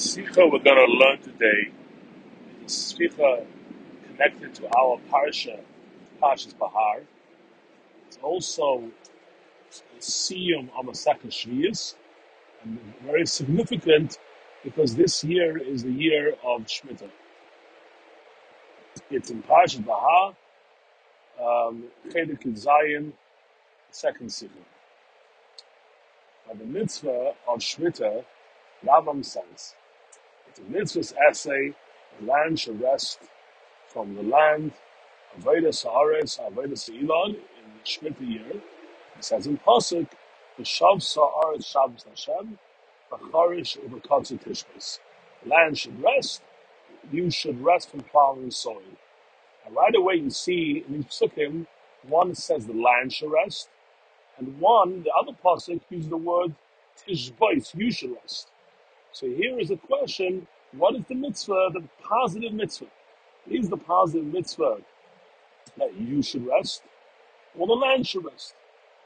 Sikha we're going to learn today is Sikha connected to our Parsha, Parshas Bahar. It's also a the second Shvius, and very significant because this year is the year of Shemitah. It's in Parshas Bahar, um, Yud Zayin, second Sikha. Now the mitzvah of Shemitah, Rambam says, it's a mitzvah's essay, the land should rest from the land, Avodah Saaretz, Avodah Seilon, in the Shemitah year. It says in Pasuk, V'shav Saaretz Shabbos Hashem, V'charish Uv'katzu Tishbis. The land should rest, you should rest from plowing soil. And right away you see in these psukim, one says the land should rest, and one, the other pasuk, uses the word tishbais, you should rest. So here is a question, what is the mitzvah, the positive mitzvah? Is the positive mitzvah that you should rest, or the land should rest?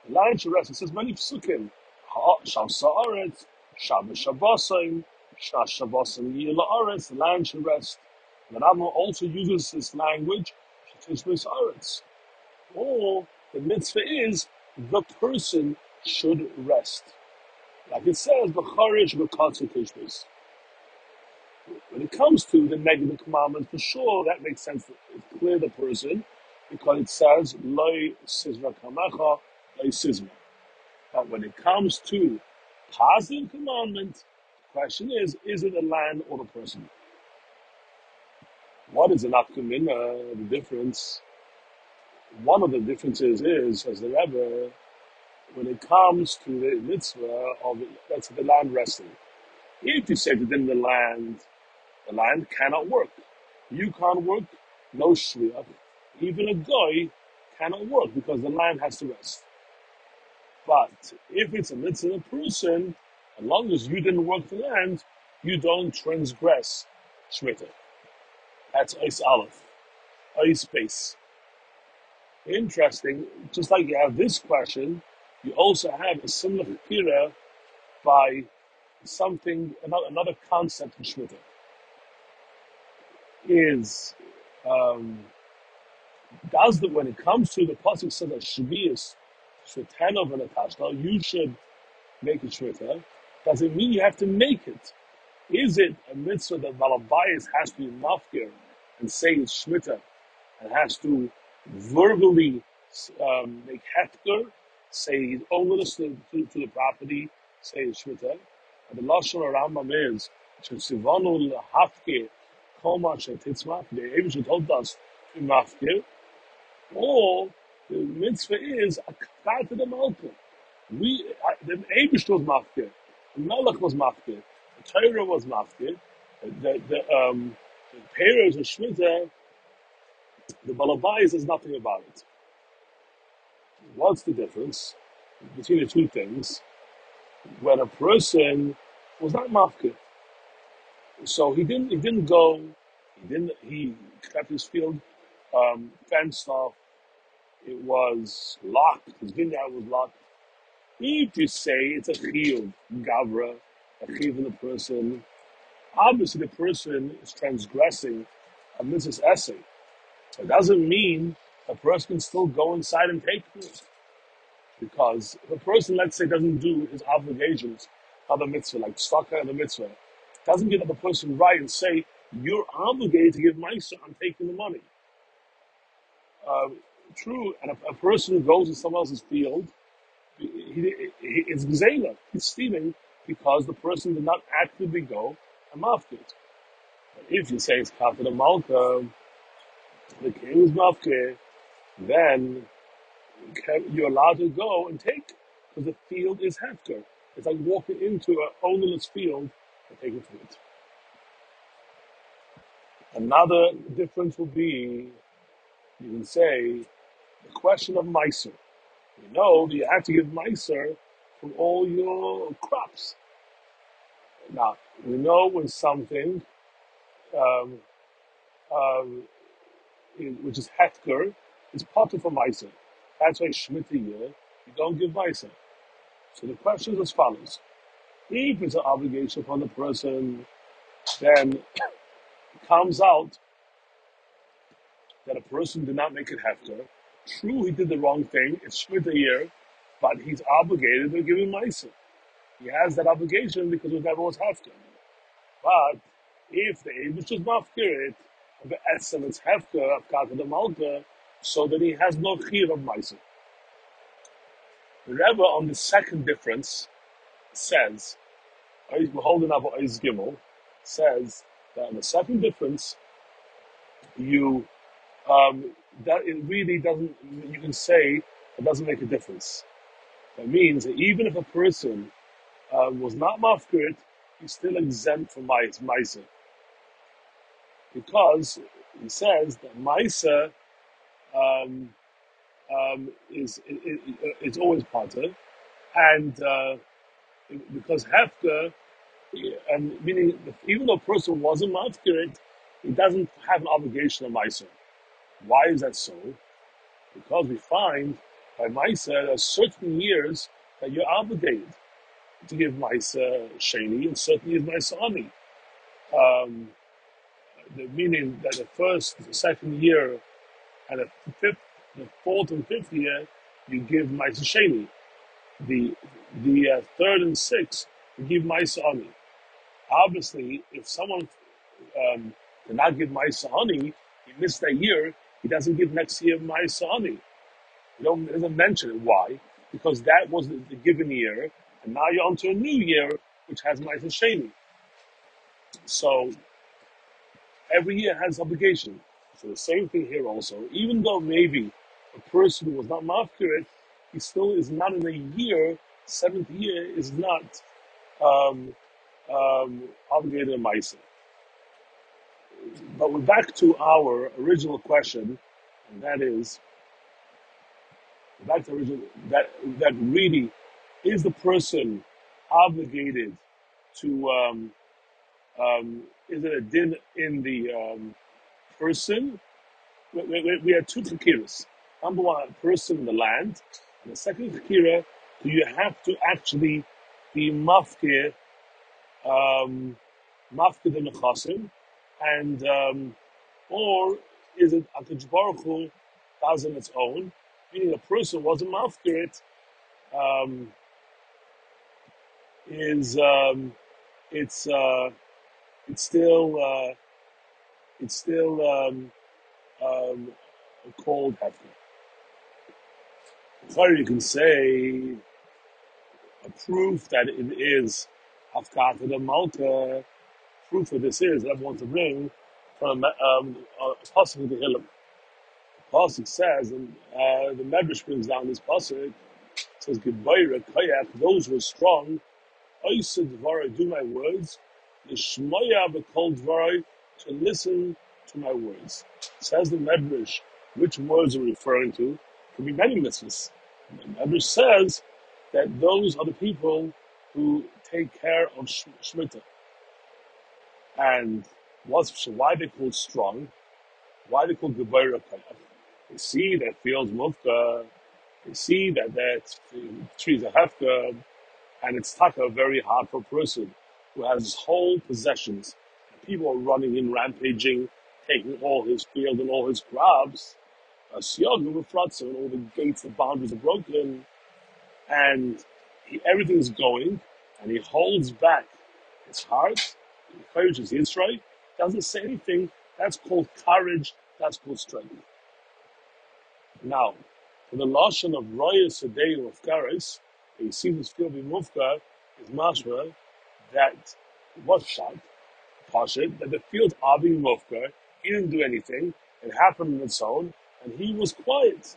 The land should rest. It says many psukim. Ha- Shav sa'aretz, Shabbos shabbosim, Shah shabbosim yilaaretz. the land should rest. The Rambam also uses this language, Shetishbis aretz. Or the mitzvah is the person should rest. Like it says, B'charish v'katzu tishbis. When it comes to the negative commandment, for sure, that makes sense. It's clear the person, because it says, Loi sizra kamecha, loi sizra. But when it comes to positive commandment, the question is, is it the land or the person? What is an afkamina? Uh, the difference, one of the differences is, as the Rebbe, when it comes to the mitzvah of, that's the land resting. If you say within the land, the land cannot work. You can't work, no shliach. Even a guy cannot work because the land has to rest. But if it's a mitzvah person, as long as you didn't work the land, you don't transgress shmita. That's ice aleph, ice base. Interesting. Just like you have this question, you also have a similar kira by something another, another concept in shmita is um, does that when it comes to the pasuk says that shvius shvitanov and you should make it shvita. Does it mean you have to make it? Is it a mitzvah that Malabayas has to be mafkir and say it's shmita and has to verbally um, make hefker, say owners to, to, to the property, say shmita? And the lashon Rambam is shesivanu lahafkir kol ma shetitzmach. The Abish told us to mafkir. Or the mitzvah is a to the malka. We, the Abish was mafkir. The Melech was mafkir. The Torah was mafkir. The, the, um, the Peres and Shemitah, the Balabais says nothing about it. What's the difference between the two things? When a person was not mafkir, so he didn't he didn't go, he didn't he kept his field um, fenced off. It was locked. His vineyard was locked. If you say it's a chiyuv, gavra, a chiyuv in the person, obviously the person is transgressing a mitzvah's essay. It doesn't mean a person can still go inside and take it. Because if a person, let's say, doesn't do his obligations of the mitzvah, like staka and the mitzvah, doesn't give the person right and say, you're obligated to give my son, I'm taking the money. Uh, true, and a, a person who goes in someone else's field, he, he, it's gzela, he's stealing because the person did not actively go and mafkit. But if you say it's kafir malka, the king is mafkir, then you're allowed to go and take because the field is hefker. It's like walking into an ownerless field and taking fruit. Another difference will be, you can say, the question of miser. You know that you have to give miser from all your crops. Now, we know when something, um, um, which is hefker, is part of a miser. That's why Shemitah year, you don't give miser. So the question is as follows. If it's an obligation upon the person then it comes out that a person did not make it hefker. True, he did the wrong thing. It's Shmita year, but he's obligated to give him Maisa. He has that obligation because it never was hefker. But if the Abish is mafkir it, the it's hefker of Kata the Malka, so that he has no chiyuv of Maisa. The Rebbe on the second difference says, Oiz holding up Oiz Gimel, says that on the second difference, you um, that it really doesn't. You can say it doesn't make a difference. That means that even if a person uh, was not mafkir, he's still exempt from mais Maisa because he says that Maisa um, um, is it, it's always potter, and uh, because Hefka, and meaning even though a person wasn't mafkir, he doesn't have an obligation of Maisa. Why is that so? Because we find by Maisa there are certain years that you're obligated to give Maisa Sheni and certain years Maisa Ani. Um, the meaning that the first, the second year, and the fifth, the fourth and fifth year, you give Maisa Sheni. The the uh, third and sixth, you give Maisa Ani. Obviously, if someone um, did not give Maisa Ani, he missed that year, he doesn't give next year Maisa Ani. Don't, he doesn't mention it. Why? Because that was the, the given year, and now you're onto a new year, which has Maisa Sheni. So every year has obligation. So the same thing here also. Even though maybe a person who was not mafkirit, he still is not in a year, seventh year is not um, um, obligated in Maisa. But we're back to our original question, and that is back to original that that really is the person obligated to um, um, is it a din in the um, person? We, we, we had two fakiras. Number one, person in the land, and the second fakira, do you have to actually be mafkir, um, mafkir the nechasim, and um, or is it Akadosh Baruch does on its own, meaning a person wasn't mafkir it, um, is um, it's uh, it's still uh, it's still um, um, called hefker. Or you can say a proof that it is Hafkata the Malka. Proof of this is that I want to bring from um, a pasuk of Tehillim. Pasuk says, and uh, the Medrash brings down this pasuk. Says, "Geboira kayak." Those who are strong. I said, "Do my words." the L'shmoya b'kol dvarai, to listen to my words. Says the Medrash, which words are referring to? Could be many mitzvahs. The Medrash says that those are the people who take care of sh- Shemitah. And what's, so why they called strong? Why they called Kayach? They see that fields mufka, they see that that trees are hefka, and it's taka very hard for a person who has his whole possessions. People are running in, rampaging, taking all his field and all his crops. Uh, with and all the gates, the boundaries are broken, and he, everything's going, and he holds back his heart, he encourages Israel, doesn't say anything. That's called courage, that's called strength. Now, for the Lashon of Roya of Karis, you see this field in Mufka is mashma that was shot, That the field Abi Mufka, he didn't do anything, it happened on its own, and he was quiet.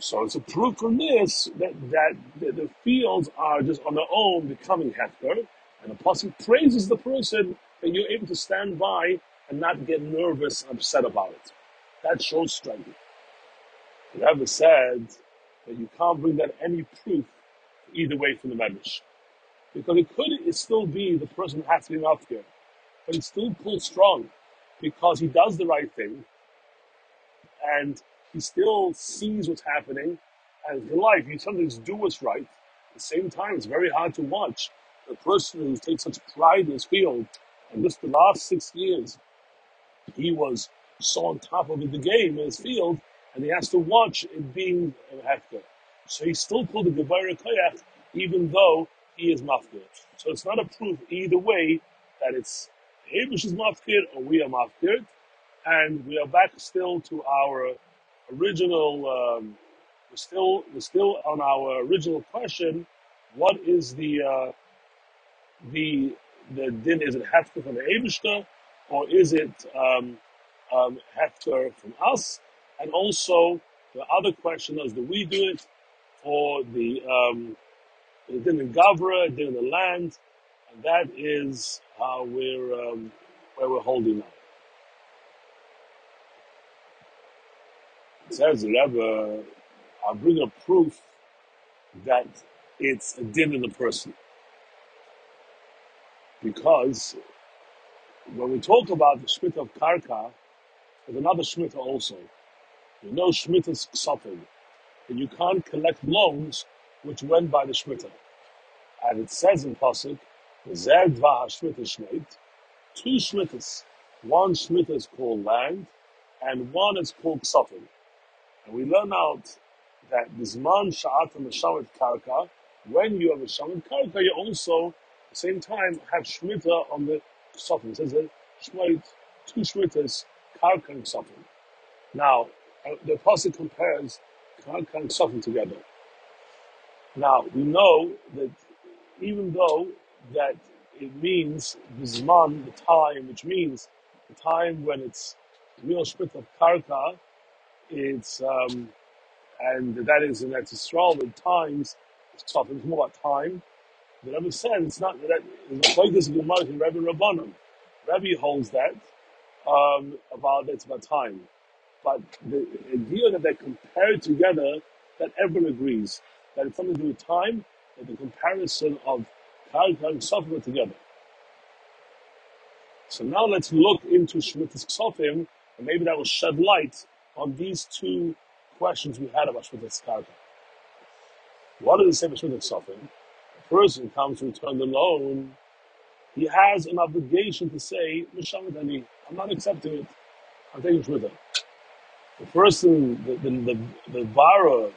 So it's a proof from this that, that the, fields are just on their own becoming hefker, and the pasuk praises the person that you're able to stand by and not get nervous and upset about it. That shows strength. Rebbe said that you can't bring that any proof either way from the Medrash. Because it could it still be the person has to be mafkir, but he still pulls strong because he does the right thing and he still sees what's happening. And in life, you sometimes do what's right. At the same time, it's very hard to watch the person who takes such pride in his field, and just the last six years, he was so on top of the game in his field, and he has to watch it being a hefker. So he's still called a Gevara Koyach, even though he is mafkir. So it's not a proof either way that it's Abish is mafkir or we are mafkir. And we are back still to our original, um, we're still we're still on our original question. What is the uh, the the din? Is it hefker from the or is it um, um, hefker from us? And also the other question is, do we do it for the um, the din in Gavra, din in the land? And that is how we're um, where we're holding now. It says the Rebbe, I'll bring a proof that it's a din in the person. Because when we talk about the Shmita of Karka, there's another Shmita also. You know Shmita's suffering. And you can't collect loans which went by the Shmita. And it says in Pasuk, Zed Dva Shmita Shmeit, two Shmitas. One Shmita is called land, and one is called Ksafim. And we learn out that Bisman Sha'at Meshamet Karka, when you have a Shamet Karka, you also, at the same time, have Shemitah on the Ksafim. It says that Shmait, two Shmitas, Karka and Ksafim. Now, uh, the Apostle compares Karka and Ksafim together. Now, we know that even though that it means Bisman, the time, which means the time when it's real Shmit of Karka, it's um, and that is in Eretz Yisrael at times it's talking more about time. But Rebbe said it's not that it's like this Gemara in Rebbe Rabbanim. Rebbe holds that um, about it's about time. But the idea that they're compared together, that everyone agrees that it's something to do with time, and the comparison of Karka and Sofim together. So now let's look into Shemitah's Ksofim, and maybe that will shed light on these two questions we had about Shemitah's Karka. What does it say about Shemitah's Ksofim? A person comes to return the loan, he has an obligation to say, Mishamet Ani, I'm not accepting it. I'm taking Shemitah. The person, the, the, the, the borrower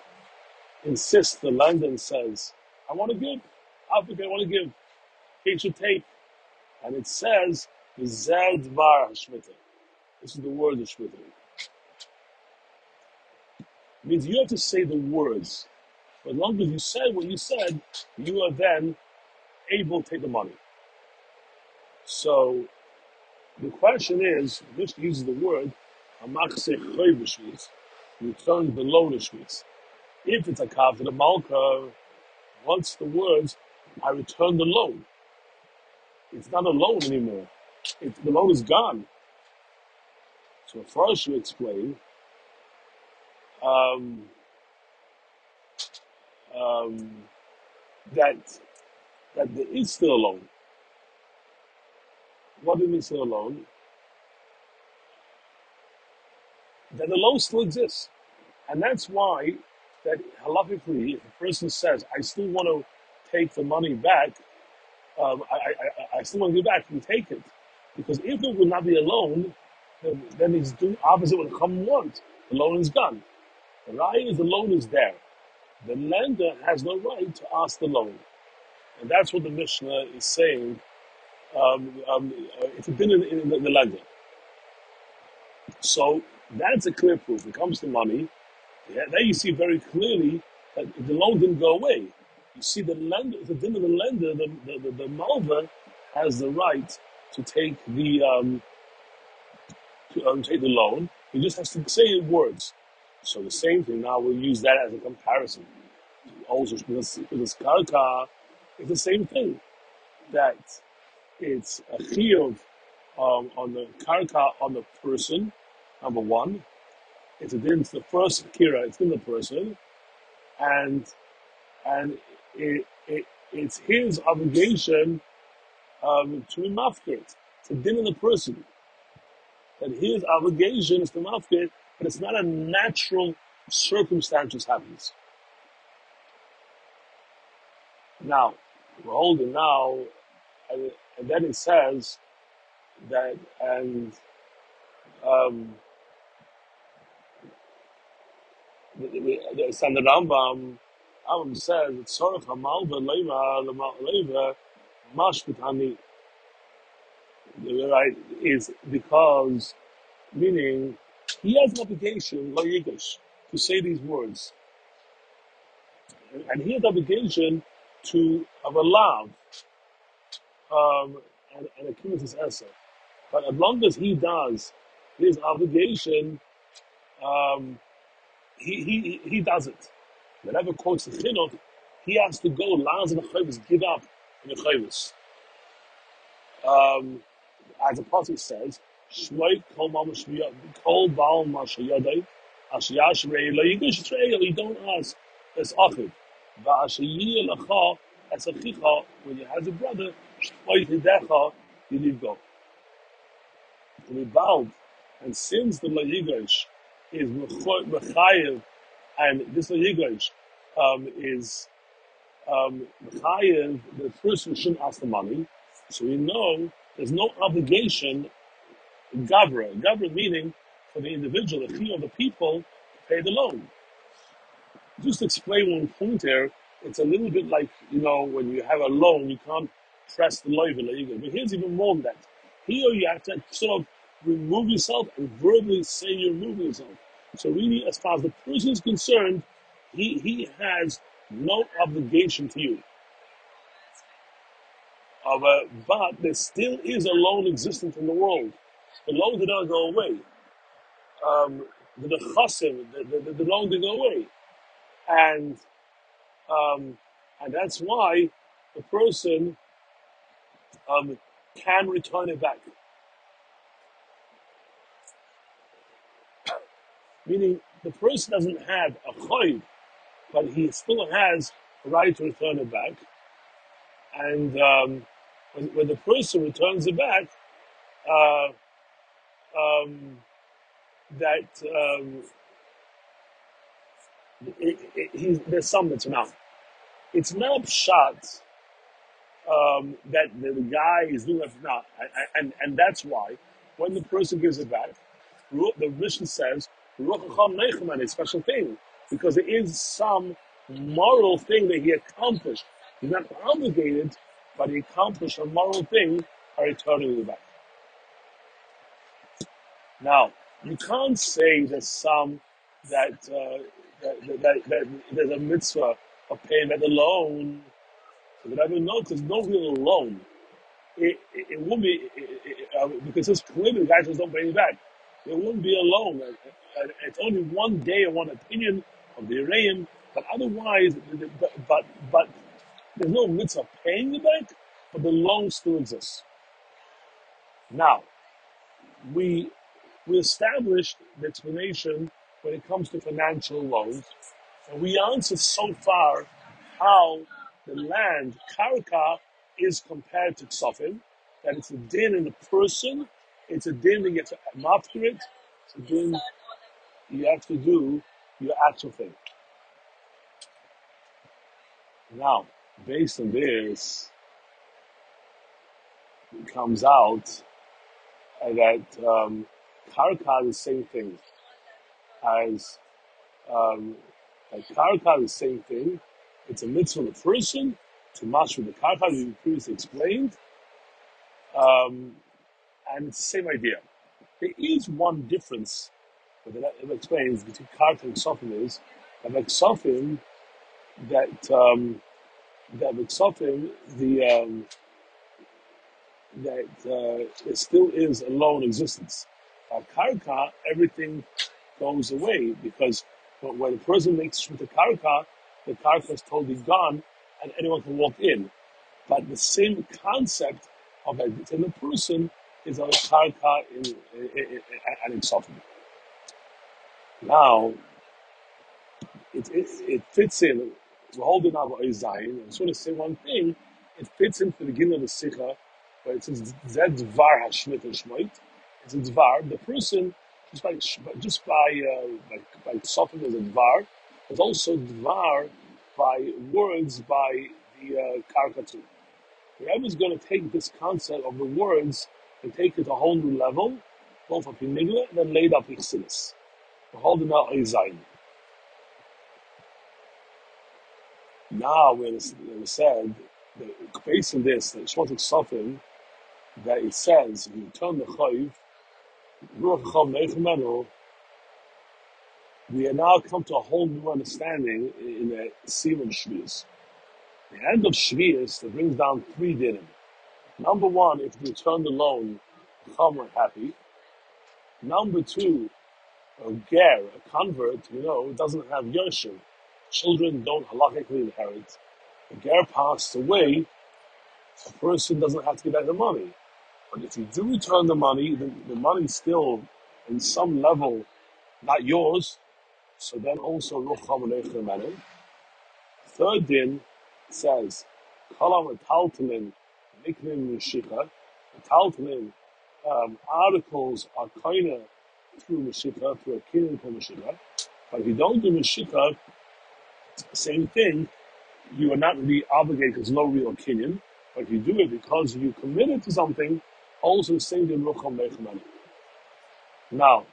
insists, the and says, I want to give. Africa, I want to give. He should take. And it says, Zed var Shemitah. This is the word of Shemitah. It means you have to say the words. But as long as you said what you said, you are then able to take the money. So the question is, which uses the word, Amachse Choyvishmitz, return the loan of Shmitz. If it's a kav to the malka, what's the words, I return the loan. It's not a loan anymore. It, the loan is gone. So first you explain um, um, that that there is still a loan. What do you mean still a loan? That the loan still exists. And that's why that halachically, if a person says, I still want to take the money back, um, I, I, I still want to give back and take it. Because if it would not be a loan, then, then it's the opposite would come want. The loan is gone. The right is the loan is there. The lender has no right to ask the loan. And that's what the Mishnah is saying. Um, um, uh, it's in, in the, the lender. So that's a clear proof. When it comes to money. Yeah, there you see very clearly that the loan didn't go away. You see the lender, the din of the lender, the, the, the, the malva has the right to take the um, to um, take the loan. He just has to say it words. So the same thing. Now we'll use that as a comparison. Also, because because karka is the same thing. That it's a chiyuv um, on the karka on the person. Number one, it's against the first kira. It's in the person, and and it, it it's his obligation um, to be mafkir. It's a din in the person that his obligation is to mafkir, but it's not a natural circumstance that happens. Now, We're holding now, and, and then it says that, and um, the, the, the, Rambam, Rambam says, it's sort of Hamal Lema, Lema, Mashkutani, right, is because, meaning, he has an obligation, Lo Yigish, to say these words. And he has obligation to have a love um, and, and a committed essay. But as long as he does his obligation, um, he, he, he does it. Whenever quotes the chinuch, he has to go, Laz and the give up in the chayvus. Um, as the prophet says, Shmoit kol shmiyah, kol baal masha yadai, asher yashrei lo yigish you don't ask, it's achiv. Va'asher yiyah lecha, as a chicha, when you have a brother, shmoit hidecha, you leave go. Be bound. And since the lo yigish is mechayev, and this lo yigish um, is um, mechayev, the person shouldn't ask the money, so we know there's no obligation gavra, gavra meaning for the individual, the fee of the people, to pay the loan. Just explain one point here, it's a little bit like, you know, when you have a loan, you can't press the loan. But here's even more than that. Here you have to sort of remove yourself and verbally say you're removing yourself. So really, as far as the person is concerned, he, he has no obligation to you. Uh, but there still is a loan existent in the world. The loan did not go away. Um, the chasim, the, the, the loan did go away, and um, and that's why the person um, can return it back. Meaning the person doesn't have a choiv, but he still has a right to return it back. And um, when, when the person returns it back, uh, um, that um, it, it, there's some that's not. It's not shot um, that the, guy is doing it now, and, and and that's why when the person gives it back, the Mishnah says "Ruach HaCham Neichman," a special thing because there is some moral thing that he accomplished. He's not obligated, but he accomplished a moral thing returning it back. Now, you can't say there's some that, uh, that, that, that, that there's a mitzvah of paying back the loan. So that I don't know, because no real loan. It, it, it won't be, it, it, it, uh, because it's clear the guys just don't pay it back. It wouldn't be a loan. And- and It's only one day and one opinion of the Araim, but otherwise, but, but, there's no mitzvah paying the back, but the loan still exists. Now, we we established the explanation when it comes to financial loans, and we answered so far how the land karka is compared to ksofim, that it's a din in the person, it's a din that you have to it, it's a din you have to do your actual thing. Now, based on this, it comes out that um, karka is the same thing as um, karka is the same thing. It's a mitzvah of the person to master the karka, as we previously explained, um, and it's the same idea. There is one difference that explains between karka and sofim is that like sofim that um, that with sofim the um, that uh, it still is a lone existence. By karka, everything goes away because when a person makes the karka, the karka is totally gone and anyone can walk in. But the same concept of a in a person is a karka in, in, in, in, and in sofim. Now, it, it, it fits in. We're holding a Zion. I just want to say one thing. It fits into the beginning of the Sikha, where it says Zed Dvar Hashmit and Shmoit. It's a Dvar. The person, just by just by uh, by, by as a Dvar, there's also Dvar by words by the uh, too. Whoever's going to take this concept of the words and take it to a whole new level, both of Pinigla and then laid up out Zayin. Now, when it's, when said, based on this, that Shmotik Sofim, that it says, you turn the Chayiv, we are now come to a whole new understanding in the Sim of Shvius. The end of Shvius that brings down three dinim. Number one, if you turn the loan, are happy. Number two, a ger, a convert, you know, doesn't have Yoshim. Children don't halachically inherit. A ger passed away, a person doesn't have to give back the money. But if you do return the money, the, the money's still, in some level, not yours. So then also, Third din says, Kalam Taltalin, Niknim Meshika. Taltalin, um, articles are kind of through Meshika, through a kinyan called Meshika. But if you don't do Meshika, same thing, you are not really obligated because no real kinyan. But if you do it because you committed to something, also the same thing, Rucham Aleichem Now,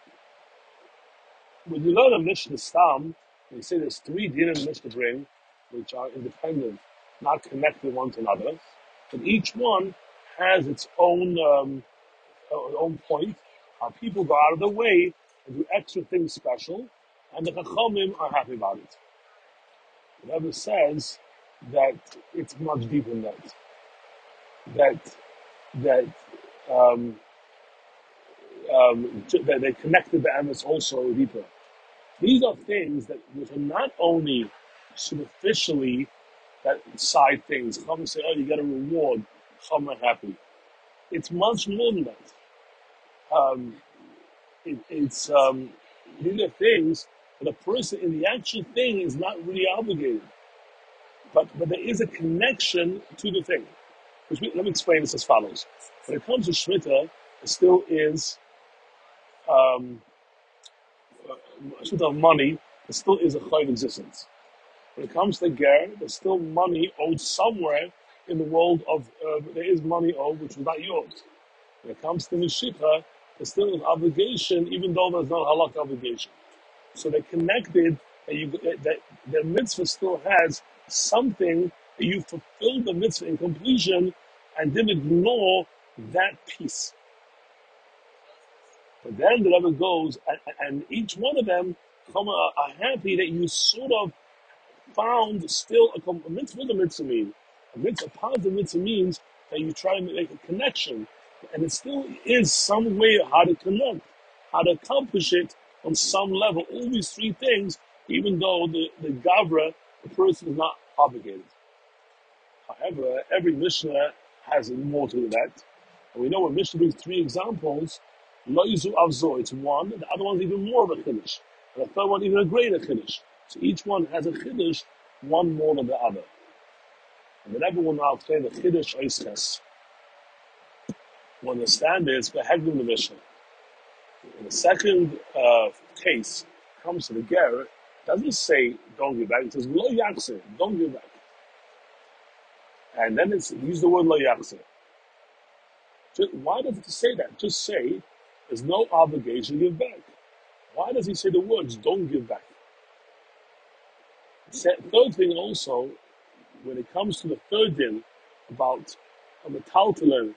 when you learn a Mishnah Stam, they say there's three dinim Mishnah bring, which are independent, not connected one to another, but each one has its own um, uh, own point. How people go out of their way and do extra things special, and the Chachamim are happy about it. It never says that it's much deeper than that. That that um, um, that they connected the emes also deeper. These are things that which are not only superficially that side things. Chum say, oh, you get a reward. Chum are happy. It's much more than that. Um, it, it's um, these are things that a person in the actual thing is not really obligated. But but there is a connection to the thing. Which we, let me explain this as follows. When it comes to Shmita, it still is um, Shmita of money, it still is a chayv existence. When it comes to ger, there's still money owed somewhere in the world of, uh, there is money owed which was not yours. When it comes to Mishika, there's still an obligation, even though there's no halak obligation. So they're connected, that, you, that the mitzvah still has something that you fulfilled the mitzvah in completion and didn't ignore that piece. But then the Rebbe goes, and, and each one of them come are happy that you sort of found still a, a mitzvah. What a mitzvah mean? A mitzvah, a positive mitzvah means that you try to make a connection, and it still is some way how to connect, how to accomplish it on some level. All these three things, even though the the gavra, the person is not obligated. However, every Mishnah has more to that. And we know when Mishnah brings three examples, Loizu Avzo, it's one, the other one's even more of a Chiddush, and the third one even a greater Chiddush. So each one has a Chiddush, one more than the other. And whenever one now say the Chiddush Oisches, we the standard is Hegdim the Mishnah. In the second uh, case, comes to the Ger, doesn't say don't give back, it says Lo Yakse, don't give back. And then it's use the word Lo Yakse. Why does it say that? Just say there's no obligation to give back. Why does he say the words don't give back? Third thing also, when it comes to the third din about a metaltalin,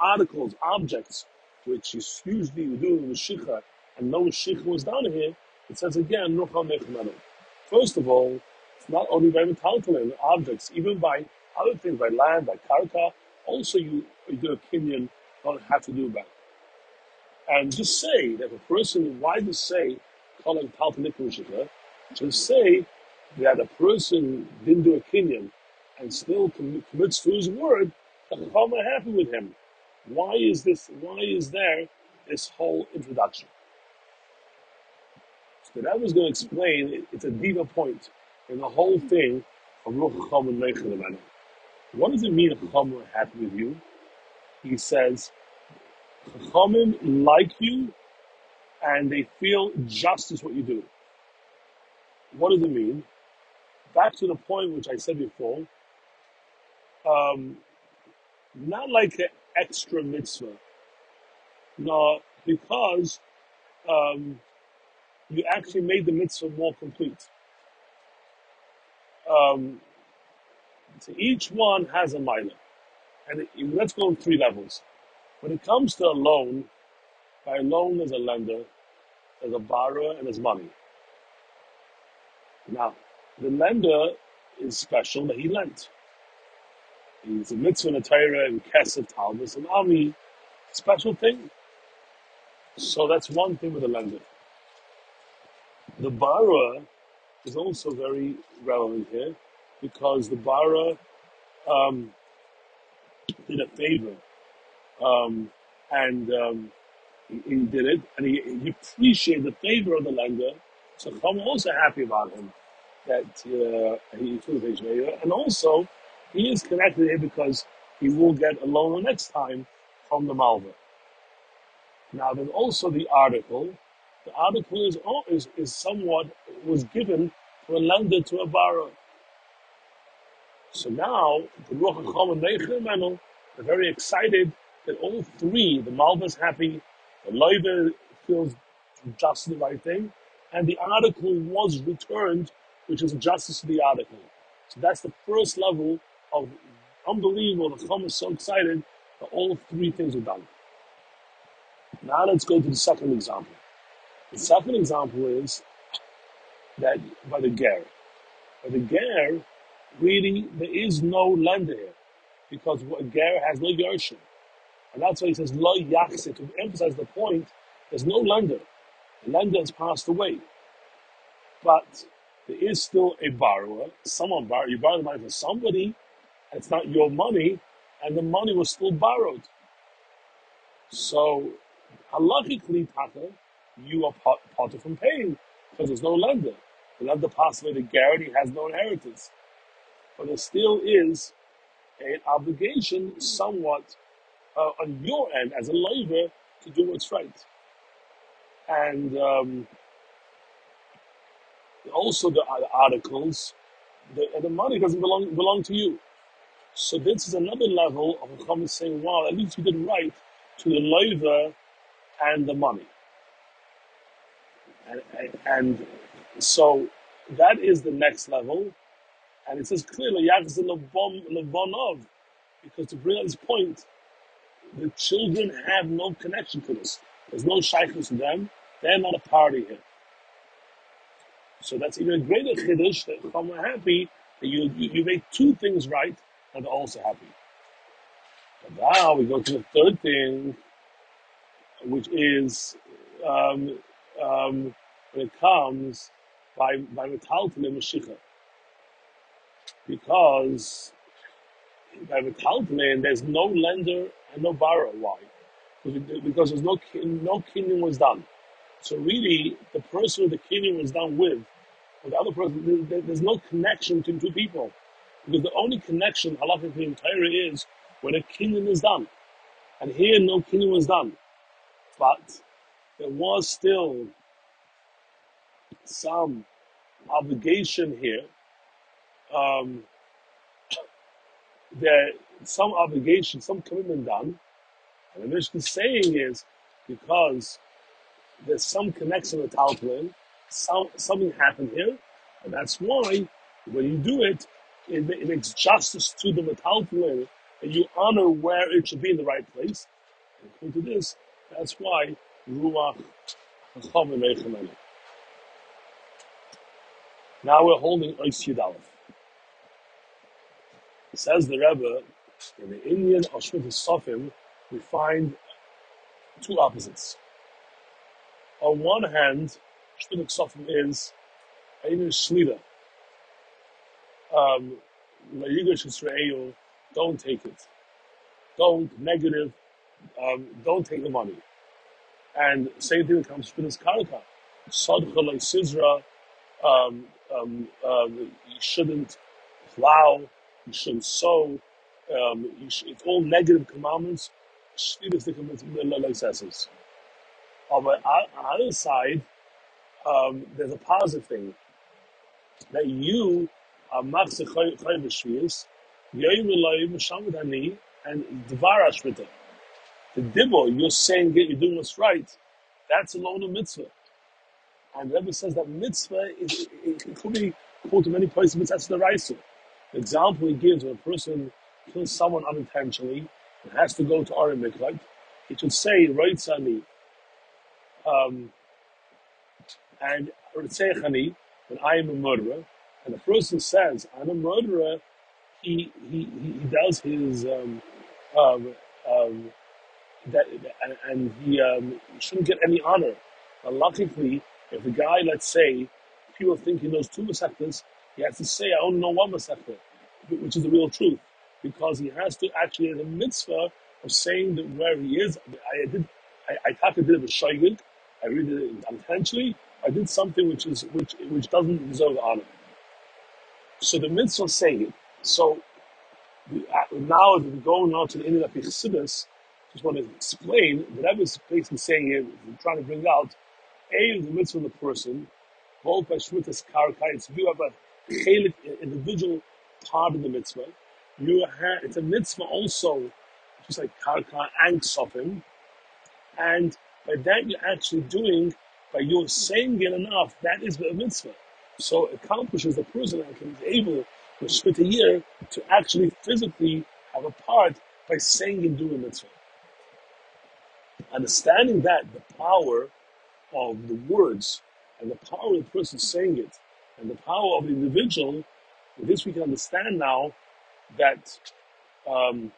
articles, objects, which is usually you do in the shikha, and no shikha was down here, it says again, First of all, it's not only by metaltalin, objects, even by other things, by land, by karka, also you, you do a kinyan, don't have to do that. And just say that a person, why just say, calling Palpanikumshika, just say that a person didn't do a kinyan and still com- commits to his word, the Chacham happy with him. Why is this, why is there this whole introduction? So that was going to explain, it- it's a deeper point in the whole thing of Chacham and Meichel What does it mean Chacham are happy with you? He says, Chachamim like you and they feel justice what you do. What does it mean? Back to the point which I said before, Um, not like an extra mitzvah, no, because um, you actually made the mitzvah more complete. Um, so each one has a minor, and it- let's go in three levels. When it comes to a loan, by loan there's a lender, there's a borrower, and there's money. Now, the lender is special that he lent. He's a mitzvah and a Torah and Kesef Talmud and Ami, special thing. So that's one thing with the lender. The borrower is also very relevant here because the borrower um, did a favor um, and um, he, he did it and he, he appreciated the favor of the lender. So I'm also happy about him that uh, he took the favor. And also, he is connected here because he will get a loan next time from the Malva. Now, there's also the article. The article is, oh, is, is somewhat was given to a lender to a borrower. So now, the Ruach HaChom and are very excited that all three, the Malva's happy, the Loiva feels just the right thing, and the article was returned, which is justice to the article. So that's the first level of unbelievable. The Chum is so excited that all three things are done. Now let's go to the second example. The second example is that by the Ger. By the Ger, really, there is no lender here because a Ger has no Yershim. And that's why he says, Lo Yachse, to emphasize the point, there's no lender. The lender has passed away. But there is still a borrower. Someone you borrowed the money from somebody, it's not your money, and the money was still borrowed. So, halachically, Taka, you are part, parted from paying because there's no lender. The lender passed away, the guarantee has no inheritance. But there still is an obligation somewhat uh, on your end as a labor to do what's right. And um, also the articles, the, the money doesn't belong belong to you. So this is another level of a comment saying, wow, at least you did right to the labor and the money. And, and, so that is the next level. And it says clearly, because to bring out this point, the children have no connection to this. There's no shaykhs to them. They're not a party here. So that's even a greater chiddush that are happy that you, you make two things right and they're also happy. But now we go to the third thing, which is um, um, when it comes by by metaltal Mashiach, because by metaltal there's no lender and no borrower. Why? Because there's no no kinyan was done. So really, the person the kinyan was done with, with the other person, there- there- there's no connection between two people. Because the only connection halachically in Torah is when a kinyan is done. And here no kinyan was done. But there was still some obligation here. Um, there some obligation, some commitment done. And the Mishnah is saying is because there's some connection with Talpulin, some something happened here, and that's why when you do it, it, it makes justice to the Metalpulin, and you honor where it should be in the right place. And according to this, that's why Ruach Chacham Mechanel. Now we're holding Ois Yud Says the Rebbe, in the Indian Ashmit Sofim, we find two opposites. On one hand, Shmita Sofim is Ainu Shlita, um, La Yigash Yisrael, don't take it. Don't, negative, um, don't take the money. And same thing comes from this Karaka. Sadcha like Sizra, um, um, um, you shouldn't plow, you shouldn't sow, um, you sh- it's all negative commandments. Shvita is the commandment like says. On the o- on the other side, um, there's a positive thing that you are machzeh chayv Yoim Elohim Shamid Ani and Dvar Ashmita. The Dibbo, you're saying you're doing what's right, that's alone a mitzvah. And Rebbe says that mitzvah is, it, it could be called to many places, but that's the Raisa. The example he gives when a person kills someone unintentionally and has to go to Arim Miklat, he should say, Reitzani, um, and Reitzechani, when I am a murderer, and the person says, I'm a murderer, he, he, he does his, um, um, um, that, and, and he um, shouldn't get any honor. But luckily, if the guy, let's say, people think he knows two Masechtas, he has to say, I only know one Masechta, which is the real truth, because he has to actually have a mitzvah of saying that where he is. I did, I, I thought I did a shaygig, I read it intentionally, I did something which is which which doesn't deserve honor. So the mitzvah is saying it. So the, uh, now that we're going on to the end of the Chassidus, just want to explain that I was basically saying here, trying to bring out a the mitzvah of the person, both by Shmitas Karkai, it's you have a chelik, individual part of the mitzvah. You have it's a mitzvah also, just like Karka and Sofim, and by that you're actually doing by your saying it enough, that is the mitzvah. So it accomplishes the person that can be able to split a year to actually physically have a part by saying and doing mitzvah. Understanding that the power of the words and the power of the person saying it and the power of the individual, with this we can understand now that um,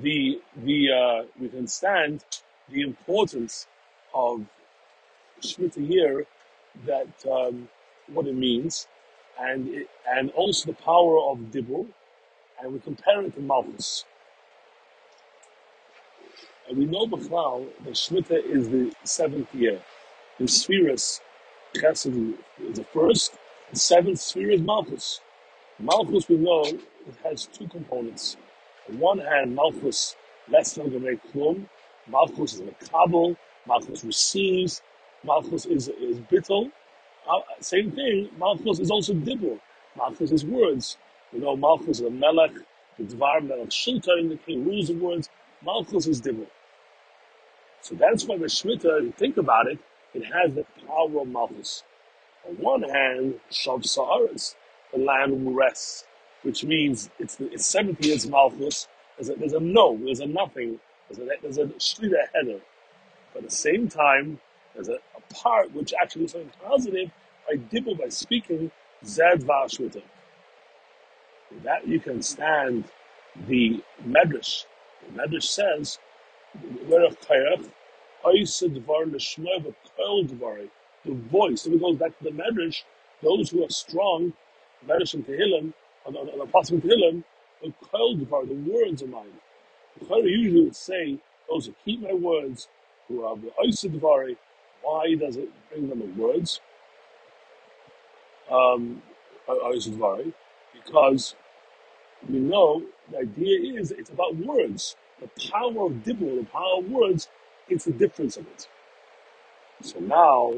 the the uh, we can understand the importance of Shemitah year, that um, what it means, and it, and also the power of Dibur, and we compare it to Malchus. And we know Bechlal that Shemitah is the seventh year. The Spheres, Chesed is the first, the seventh sphere is Malchus. Malchus, we know, it has two components. On one hand, Malchus, less than Gemei Klum. Malchus is a Kabul. Malchus receives. Malchus is, is Bittel. Uh, same thing, Malchus is also Dibur. Malchus is words. You know, Malchus is a Melech, the Dvar Melech in the king rules the words. Malchus is Dibur. So that's why the Shemitah, if you think about it, it has the power of Malchus. On one hand, Shav Sa'aretz, the land will rest, which means it's, the, it's 70 years Malchus. There's a, there's a no, there's a nothing, there's a, there's ahead. But at the same time, there's a, a part which actually is something positive by Dibur, by speaking, Zed Vashwita. That you can stand the Medrash. The Medrash says, the voice. So it goes back to the Medrash, those who are strong, Medrash and Tehillim, on the, on the Apostle of Tehillim, the the words of mine. The usually would say, those who keep my words, who are the Oisidvari, why does it bring them the words? Um, Oisidvari, because we know the idea is it's about words. The power of the power of words, it's the difference of it. So now,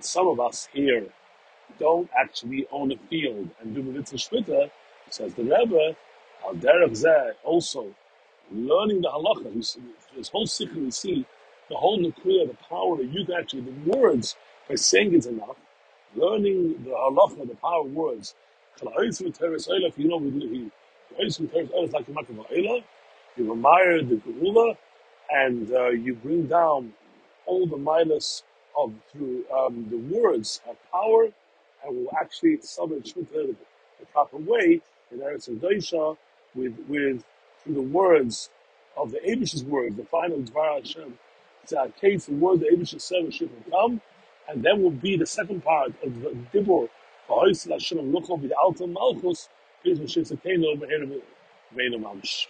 some of us here don't actually own a field and do mitzvah shmita, says the Rebbe, al derech also learning the halacha. This whole sikh we see the whole nuclear, the power that you can actually, the words, by saying it's enough, learning the halacha, the power of words. You know, he, like the you admire the Geula, and uh, you bring down all the milas of through um, the words have power, and will actually celebrate Shmita the proper way in Eretz Doisha with with through the words of the Abish's words, the final Dvar Hashem case, the word the Abishah said should come, and then will be the second part of the Dibur, V'hoisel Hashem Luchol V'Alta Malchus, Piz V'Shitzakeinu V'Herim V'Einu Mamish.